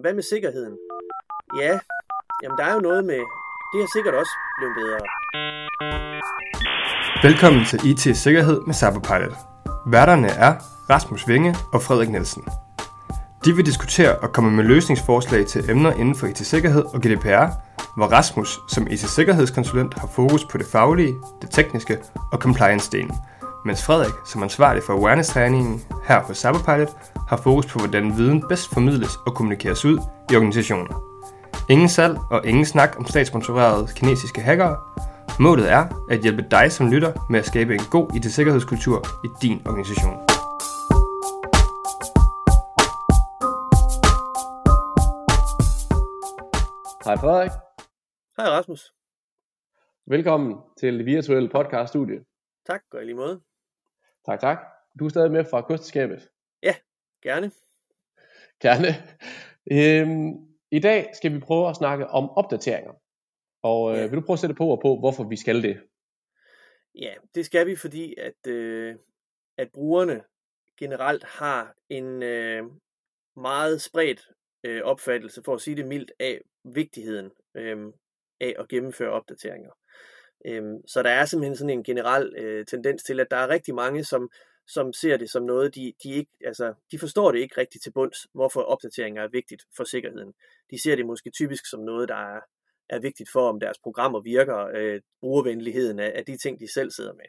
jamen hvad med sikkerheden? Ja, jamen der er jo noget med, det er sikkert også blevet bedre. Velkommen til IT Sikkerhed med Cyberpilot. Værterne er Rasmus Vinge og Frederik Nielsen. De vil diskutere og komme med løsningsforslag til emner inden for IT-sikkerhed og GDPR, hvor Rasmus som IT-sikkerhedskonsulent har fokus på det faglige, det tekniske og compliance-delen, mens Frederik som ansvarlig for awareness-træningen her hos Cyberpilot har fokus på, hvordan viden bedst formidles og kommunikeres ud i organisationen. Ingen salg og ingen snak om statssponsorerede kinesiske hackere. Målet er at hjælpe dig som lytter med at skabe en god IT-sikkerhedskultur i din organisation. Hej Frederik. Hej Rasmus. Velkommen til det virtuelle podcaststudie. Tak, og i lige måde. Tak, tak. Du er stadig med fra kostskabet. Gerne. Gerne. Øhm, I dag skal vi prøve at snakke om opdateringer. Og øh, vil du prøve at sætte på og på, hvorfor vi skal det? Ja, det skal vi, fordi at, øh, at brugerne generelt har en øh, meget spredt øh, opfattelse, for at sige det mildt, af vigtigheden øh, af at gennemføre opdateringer. Øhm, så der er simpelthen sådan en generel øh, tendens til, at der er rigtig mange, som, som ser det som noget, de, de ikke, altså, de forstår det ikke rigtigt til bunds, hvorfor opdateringer er vigtigt for sikkerheden. De ser det måske typisk som noget, der er, er vigtigt for, om deres programmer virker, øh, brugervenligheden af, af de ting, de selv sidder med.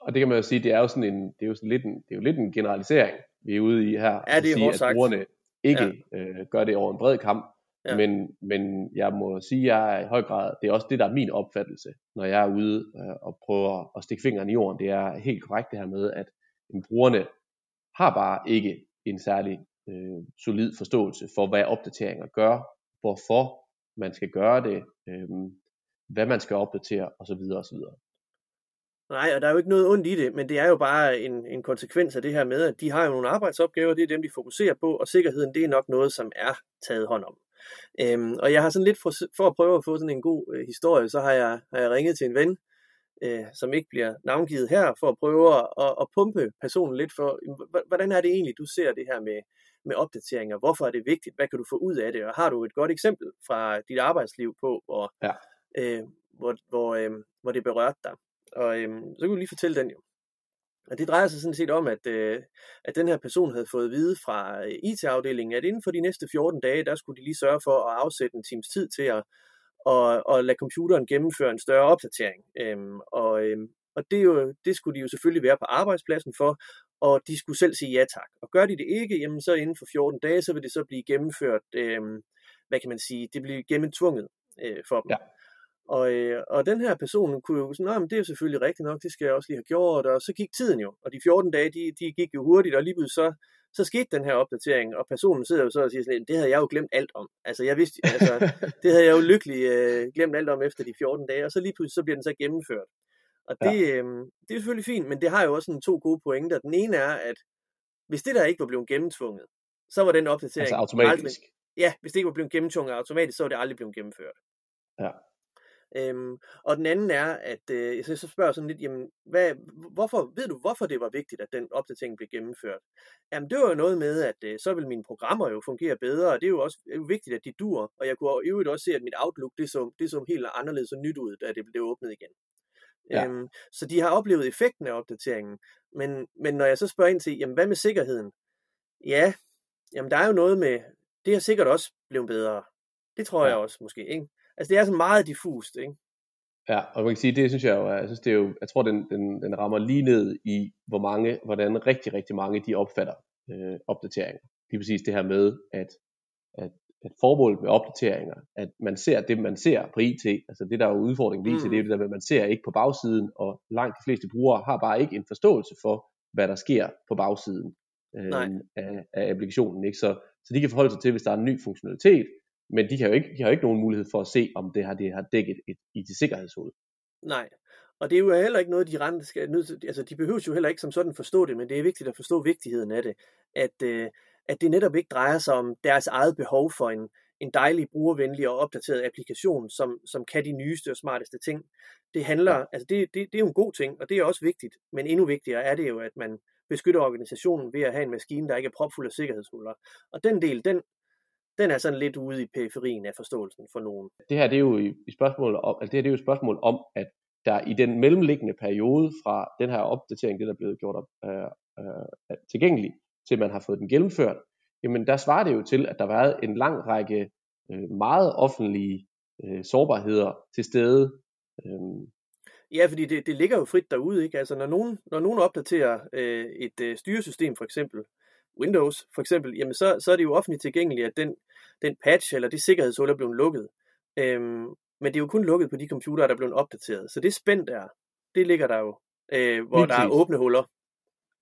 Og det kan man jo sige, det er jo sådan en, det er jo sådan lidt en, det er jo lidt en generalisering, vi er ude i her. Ja, det er sige, at sagt. brugerne ikke ja. øh, gør det over en bred kamp. Ja. Ja. Men, men jeg må sige, at jeg er i høj grad, det er også det, der er min opfattelse, når jeg er ude øh, og prøver at stikke fingeren i jorden. Det er helt korrekt det her med, at jamen, brugerne har bare ikke en særlig øh, solid forståelse for, hvad opdateringer gør, hvorfor man skal gøre det, øh, hvad man skal opdatere osv. osv. Nej, og der er jo ikke noget ondt i det, men det er jo bare en, en konsekvens af det her med, at de har jo nogle arbejdsopgaver, det er dem, de fokuserer på, og sikkerheden, det er nok noget, som er taget hånd om. Øhm, og jeg har sådan lidt for, for at prøve at få sådan en god øh, historie, så har jeg, har jeg ringet til en ven, øh, som ikke bliver navngivet her, for at prøve at, at, pumpe personen lidt for, hvordan er det egentlig, du ser det her med, med opdateringer? Hvorfor er det vigtigt? Hvad kan du få ud af det? Og har du et godt eksempel fra dit arbejdsliv på, hvor, Ja. øh, hvor, hvor, øh, hvor det berørte dig? Og øhm, så kan du lige fortælle den jo. Og det drejer sig sådan set om, at, øh, at den her person havde fået at vide fra øh, IT-afdelingen, at inden for de næste 14 dage, der skulle de lige sørge for at afsætte en times tid til at, og, og lade computeren gennemføre en større opdatering. Øhm, og øhm, og det, jo, det skulle de jo selvfølgelig være på arbejdspladsen for, og de skulle selv sige ja tak. Og gør de det ikke, jamen så inden for 14 dage, så vil det så blive gennemført, øhm, hvad kan man sige, det bliver gennemtvunget øh, for dem. Ja. Og, øh, og den her person kunne jo sådan, men det er jo selvfølgelig rigtigt nok, det skal jeg også lige have gjort, og så gik tiden jo, og de 14 dage, de, de gik jo hurtigt, og lige pludselig så, så skete den her opdatering, og personen sidder jo så og siger sådan, det havde jeg jo glemt alt om. Altså jeg vidste, altså, det havde jeg jo lykkelig øh, glemt alt om efter de 14 dage, og så lige pludselig så bliver den så gennemført. Og det, ja. øh, det er selvfølgelig fint, men det har jo også sådan to gode pointer. Den ene er, at hvis det der ikke var blevet gennemtvunget, så var den opdatering Altså automatisk. aldrig, ja, hvis det ikke var blevet gennemtvunget automatisk, så var det aldrig blevet gennemført. Ja. Øhm, og den anden er, at øh, så, så spørger jeg sådan lidt, jamen, hvad, hvorfor, ved du, hvorfor det var vigtigt, at den opdatering blev gennemført? Jamen, det var jo noget med, at øh, så vil mine programmer jo fungere bedre, og det er jo også er jo vigtigt, at de dur. Og jeg kunne i øvrigt også se, at mit Outlook, det så, det så helt anderledes og nyt ud, da det blev åbnet igen. Ja. Øhm, så de har oplevet effekten af opdateringen. Men, men når jeg så spørger ind til, jamen, hvad med sikkerheden? Ja, jamen, der er jo noget med, det er sikkert også blevet bedre. Det tror Ja. jeg også måske, ikke? Altså, det er så meget diffust, ikke? Ja, og man kan sige, det synes jeg jo, er- jeg synes det er jo, jeg tror den, den, den rammer lige ned i, hvor mange, hvordan rigtig, rigtig mange de opfatter øh, opdateringer. Lige præcis det her med, at, at, at formålet med opdateringer, at man ser det, man ser på IT, altså det der er jo udfordringen ved IT, Mm. det er det der med, man ser ikke på bagsiden, og langt de fleste brugere har bare ikke en forståelse for, hvad der sker på bagsiden øh, Nej. af, af applikationen. Ikke? Så, så de kan forholde sig til, hvis der er en ny funktionalitet, men de, kan jo ikke, de har jo ikke nogen mulighed for at se, om det har, det har dækket et IT-sikkerhedshul. Nej. Og det er jo heller ikke noget, de rent skal altså de behøver jo heller ikke som sådan forstå det, men det er vigtigt at forstå vigtigheden af det. At, øh, at det netop ikke drejer sig om deres eget behov for en, en dejlig, brugervenlig og opdateret applikation, som, som kan de nyeste og smarteste ting. Det handler, ja. altså det, det, det er jo en god ting, og det er også vigtigt, men endnu vigtigere er det jo, at man beskytter organisationen ved at have en maskine, der ikke er propfuld af sikkerhedshuller. Og den del, den, den er sådan lidt ude i periferien af forståelsen for nogen. Det her det er jo i spørgsmål om, altså det her det er jo et spørgsmål om, at der i den mellemliggende periode fra den her opdatering, det der er blevet gjort op, øh, øh, tilgængelig, til man har fået den gennemført, jamen der svarer det jo til, at der har været en lang række øh, meget offentlige øh, sårbarheder til stede. Øh. Ja, fordi det, det ligger jo frit derude, ikke? Altså når nogen, når nogen opdaterer øh, et øh, styresystem for eksempel, Windows for eksempel, jamen så, så er det jo offentligt tilgængeligt, at den, den patch eller det sikkerhedshul er blevet lukket. Øhm, men det er jo kun lukket på de computere, der er blevet opdateret. Så det spænd der, det ligger der jo, øh, hvor Lige der præcis. er åbne huller.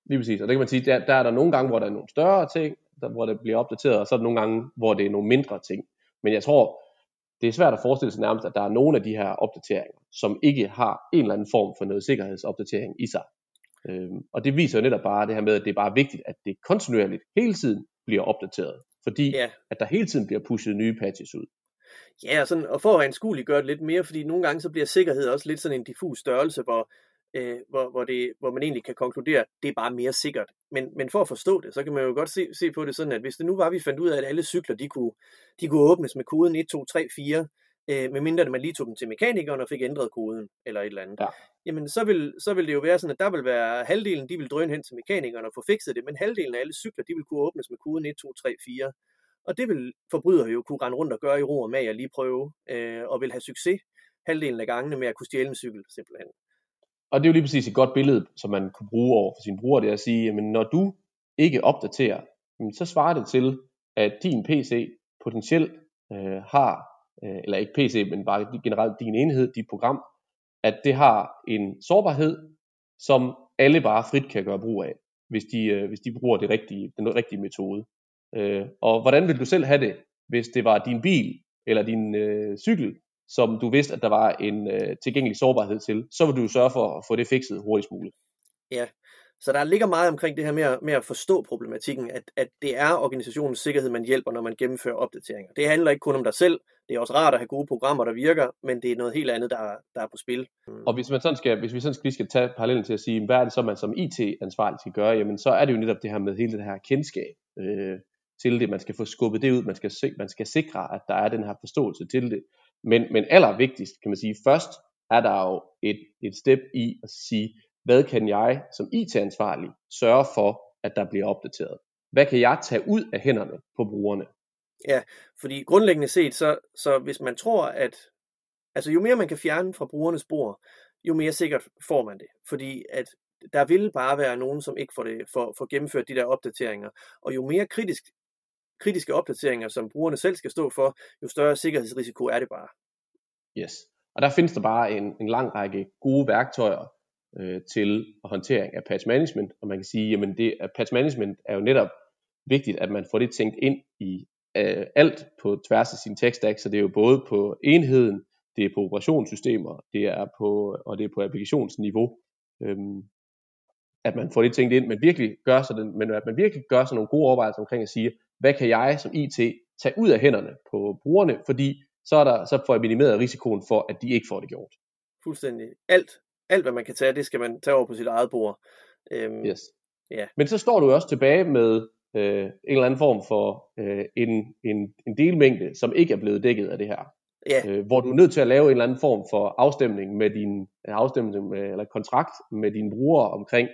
Lige præcis, og det kan man sige, der, der er der nogle gange, hvor der er nogle større ting, der, hvor det bliver opdateret, og så er der nogle gange, hvor det er nogle mindre ting. Men jeg tror, det er svært at forestille sig nærmest, at der er nogle af de her opdateringer, som ikke har en eller anden form for noget sikkerhedsopdatering i sig. Øhm, og det viser jo netop bare det her med, at det er bare vigtigt, at det kontinuerligt hele tiden bliver opdateret, fordi ja. at der hele tiden bliver pushet nye patches ud. Ja, og, sådan, og for at anskueligt gøre det lidt mere, fordi nogle gange så bliver sikkerhed også lidt sådan en diffus størrelse, hvor, øh, hvor, hvor, det, hvor man egentlig kan konkludere, at det er bare mere sikkert. Men, men for at forstå det, så kan man jo godt se, se på det sådan, at hvis det nu var, at vi fandt ud af, at alle cykler, de kunne, de kunne åbnes med koden 1, 2, 3, 4, øh, medmindre man lige tog dem til mekanikeren og fik ændret koden, eller et eller andet, ja. jamen så vil, så vil det jo være sådan, at der vil være halvdelen, de vil drøne hen til mekanikeren og få fikset det, men halvdelen af alle cykler, de vil kunne åbnes med koden 1, 2, 3, 4. Og det vil forbrydere jo kunne rende rundt og gøre i ro og mag og lige prøve, øh, og vil have succes halvdelen af gangene med at kunne stjæle en cykel, simpelthen. Og det er jo lige præcis et godt billede, som man kunne bruge over for sin bruger, det er at sige, jamen når du ikke opdaterer, så svarer det til, at din PC potentielt øh, har, øh, eller ikke PC, men bare generelt din enhed, dit program, at det har en sårbarhed, som alle bare frit kan gøre brug af, hvis de, øh, hvis de bruger det rigtige, den rigtige metode. Øh, og hvordan vil du selv have det, hvis det var din bil eller din øh, cykel, som du vidste, at der var en øh, tilgængelig sårbarhed til, så vil du sørge for at få det fikset hurtigst muligt. Ja, så der ligger meget omkring det her med at, med at forstå problematikken, at, at det er organisationens sikkerhed, man hjælper, når man gennemfører opdateringer. Det handler ikke kun om dig selv, det er også rart at have gode programmer, der virker, men det er noget helt andet, der, der er på spil. Og hvis, man sådan skal, hvis vi sådan skal, skal tage parallellen til at sige, hvad er det så, man som IT-ansvarlig skal gøre, jamen så er det jo netop det her med hele det her kendskab øh, til det. Man skal få skubbet det ud, man skal, man skal sikre, at der er den her forståelse til det. Men, men allervigtigst, kan man sige, først er der jo et, et step i at sige, hvad kan jeg som IT-ansvarlig sørge for, at der bliver opdateret? Hvad kan jeg tage ud af hænderne på brugerne? Ja, fordi grundlæggende set, så, så hvis man tror, at altså jo mere man kan fjerne fra brugernes spor, jo mere sikkert får man det. Fordi at der vil bare være nogen, som ikke får, det, får, får gennemført de der opdateringer. Og jo mere kritisk kritiske opdateringer, som brugerne selv skal stå for, jo større sikkerhedsrisiko er det bare. Yes. Og der findes der bare en, en lang række gode værktøjer øh, til håndtering af patch management, og man kan sige, jamen det, at patch management er jo netop vigtigt, at man får det tænkt ind i øh, alt på tværs af sin tech stack, så det er jo både på enheden, det er på operationssystemer, det er på, og det er på applikationsniveau, øhm, at man får det tænkt ind, men virkelig gør så den, men at man virkelig gør sig nogle gode overvejelser omkring at sige, hvad kan jeg som IT tage ud af hænderne på brugerne, fordi så, er der, så får jeg minimeret risikoen for, at de ikke får det gjort. Fuldstændig. Alt, alt hvad man kan tage, det skal man tage over på sit eget bord. Øhm, yes. Ja. Men så står du også tilbage med øh, en eller anden form for øh, en, en, en delmængde, som ikke er blevet dækket af det her. Ja. Øh, hvor du er nødt til at lave en eller anden form for afstemning med din afstemning med, eller kontrakt med dine brugere omkring,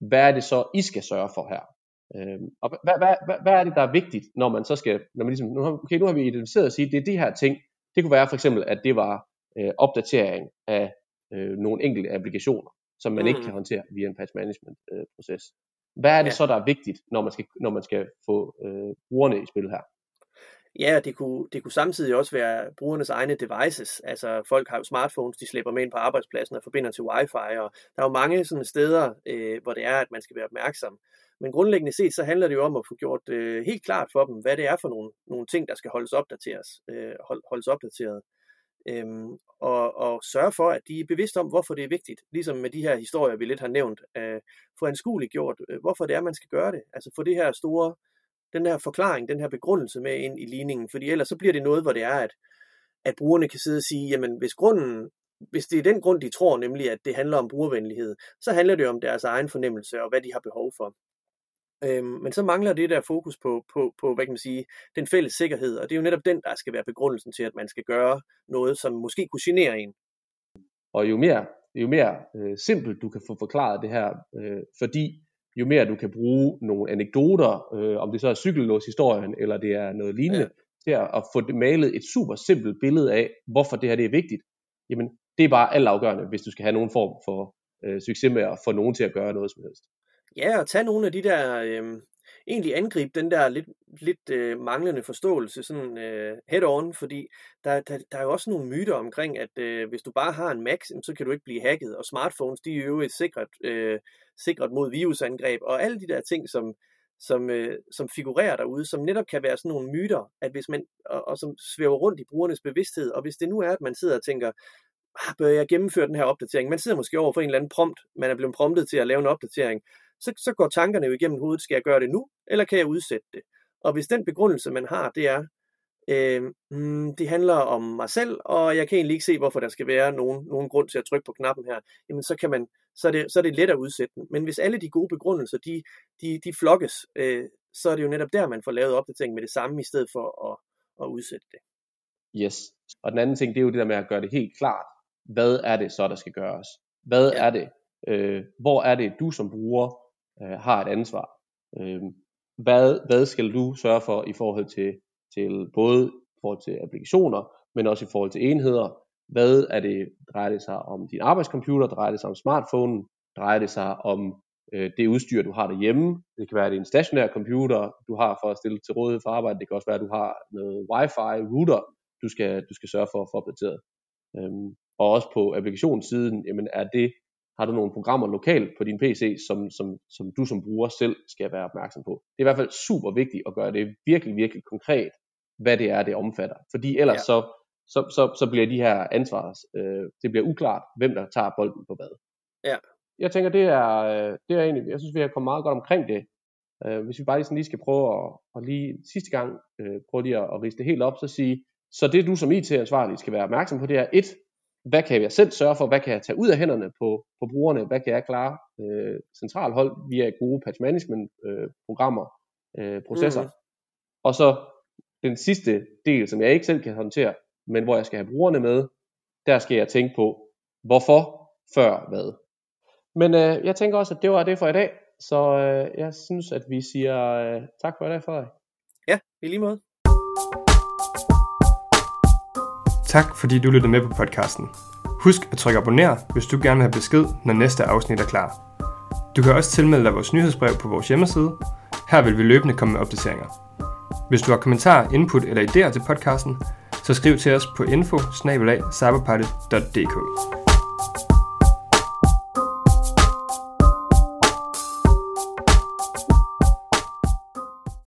hvad er det så, I skal sørge for her? Øh, og hvad, hvad, hvad, hvad er det, der er vigtigt, når man så skal, når man ligesom, okay, nu har vi identificeret at sige, det er de her ting. Det kunne være for eksempel, at det var øh, opdatering af øh, nogle enkelte applikationer, som man mm. ikke kan håndtere via en patch management øh, proces. Hvad er det ja. så, der er vigtigt, når man skal, når man skal få øh, brugerne i spil her? Ja, det kunne, det kunne samtidig også være brugernes egne devices. Altså folk har jo smartphones, de slipper med ind på arbejdspladsen og forbinder til wifi, og der er jo mange sådan steder, øh, hvor det er, at man skal være opmærksom. Men grundlæggende set, så handler det jo om at få gjort øh, helt klart for dem, hvad det er for nogle, nogle ting, der skal holdes opdateres, øh, hold, holdes opdateret. Øhm, og, og sørge for, at de er bevidste om, hvorfor det er vigtigt. Ligesom med de her historier, vi lidt har nævnt. Øh, få anskueligt gjort, øh, hvorfor det er, man skal gøre det. Altså få det her store, den her forklaring, den her begrundelse med ind i ligningen. Fordi ellers så bliver det noget, hvor det er, at, at brugerne kan sidde og sige, jamen hvis grunden hvis det er den grund, de tror, nemlig at det handler om brugervenlighed, så handler det om deres egen fornemmelse og hvad de har behov for. Øhm, men så mangler det der fokus på, på, på, hvad kan man sige, den fælles sikkerhed, og det er jo netop den, der skal være begrundelsen til, at man skal gøre noget, som måske kunne genere en. Og jo mere, jo mere øh, simpelt du kan få forklaret det her, øh, fordi jo mere du kan bruge nogle anekdoter, øh, om det så er cykellåshistorien, eller det er noget lignende, ja. til at, få malet et super simpelt billede af, hvorfor det her det er vigtigt, jamen det er bare altafgørende, hvis du skal have nogen form for øh, succes med at få nogen til at gøre noget som helst. Ja, og tage nogle af de der, øh, egentlig angribe den der lidt, lidt øh, manglende forståelse sådan øh, head-on, fordi der, der, der er jo også nogle myter omkring, at øh, hvis du bare har en Mac, så kan du ikke blive hacket, og smartphones, de er jo et sikret, øh, sikret mod virusangreb, og alle de der ting, som, som, øh, som figurerer derude, som netop kan være sådan nogle myter, at hvis man, og, og som svæver rundt i brugernes bevidsthed, og hvis det nu er, at man sidder og tænker, ah, bør jeg gennemføre den her opdatering? Man sidder måske over for en eller anden prompt, man er blevet promptet til at lave en opdatering, så, så går tankerne jo igennem hovedet, skal jeg gøre det nu, eller kan jeg udsætte det? Og hvis den begrundelse, man har, det er, øh, mm, det handler om mig selv, og jeg kan egentlig ikke se, hvorfor der skal være nogen, nogen grund til at trykke på knappen her, jamen så, kan man, så, er det, så er det let at udsætte den. Men hvis alle de gode begrundelser, de, de, de flokkes, øh, så er det jo netop der, man får lavet opdatering med det samme, i stedet for at, at udsætte det. Yes. Og den anden ting, det er jo det der med at gøre det helt klart. Hvad er det så, der skal gøres? Hvad ja. er det? Øh, hvor er det, du som bruger øh, har et ansvar. Øh, hvad, hvad skal du sørge for i forhold til, til både i forhold til applikationer, men også i forhold til enheder? Hvad er det, drejer det sig om din arbejdscomputer, drejer det sig om smartphone, drejer det sig om øh, det udstyr, du har derhjemme. Det kan være, at det er en stationær computer, du har for at stille til rådighed for arbejde. Det kan også være, at du har noget wifi router, du skal, du skal sørge for at få opdateret. Øhm, og også på applikationssiden, jamen er det har du nogle programmer lokalt på din PC, som, som, som du som bruger selv skal være opmærksom på. Det er i hvert fald super vigtigt at gøre det virkelig, virkelig konkret, hvad det er, det omfatter. Fordi ellers ja. så, så, så, så bliver de her ansvars, øh, det bliver uklart, hvem der tager bolden på hvad. Ja. Jeg tænker, det er, øh, det er egentlig, jeg synes, vi har kommet meget godt omkring det. Øh, hvis vi bare lige, sådan lige skal prøve at, at lige sidste gang, øh, prøve lige at, at riste det helt op, så sige, så det du som IT-ansvarlig skal være opmærksom på, det er et, hvad kan jeg selv sørge for, hvad kan jeg tage ud af hænderne på, på brugerne, hvad kan jeg klare øh, centralhold via gode patch management øh, programmer, øh, processer. Mm. Og så den sidste del, som jeg ikke selv kan håndtere, men hvor jeg skal have brugerne med, der skal jeg tænke på, hvorfor, før hvad. Men øh, jeg tænker også, at det var det for i dag, så øh, jeg synes, at vi siger øh, tak for i dag, Frederik. Ja, i lige måde. Tak fordi du lyttede med på podcasten. Husk at trykke abonner, hvis du gerne vil have besked, når næste afsnit er klar. Du kan også tilmelde dig vores nyhedsbrev på vores hjemmeside. Her vil vi løbende komme med opdateringer. Hvis du har kommentarer, input eller idéer til podcasten, så skriv til os på info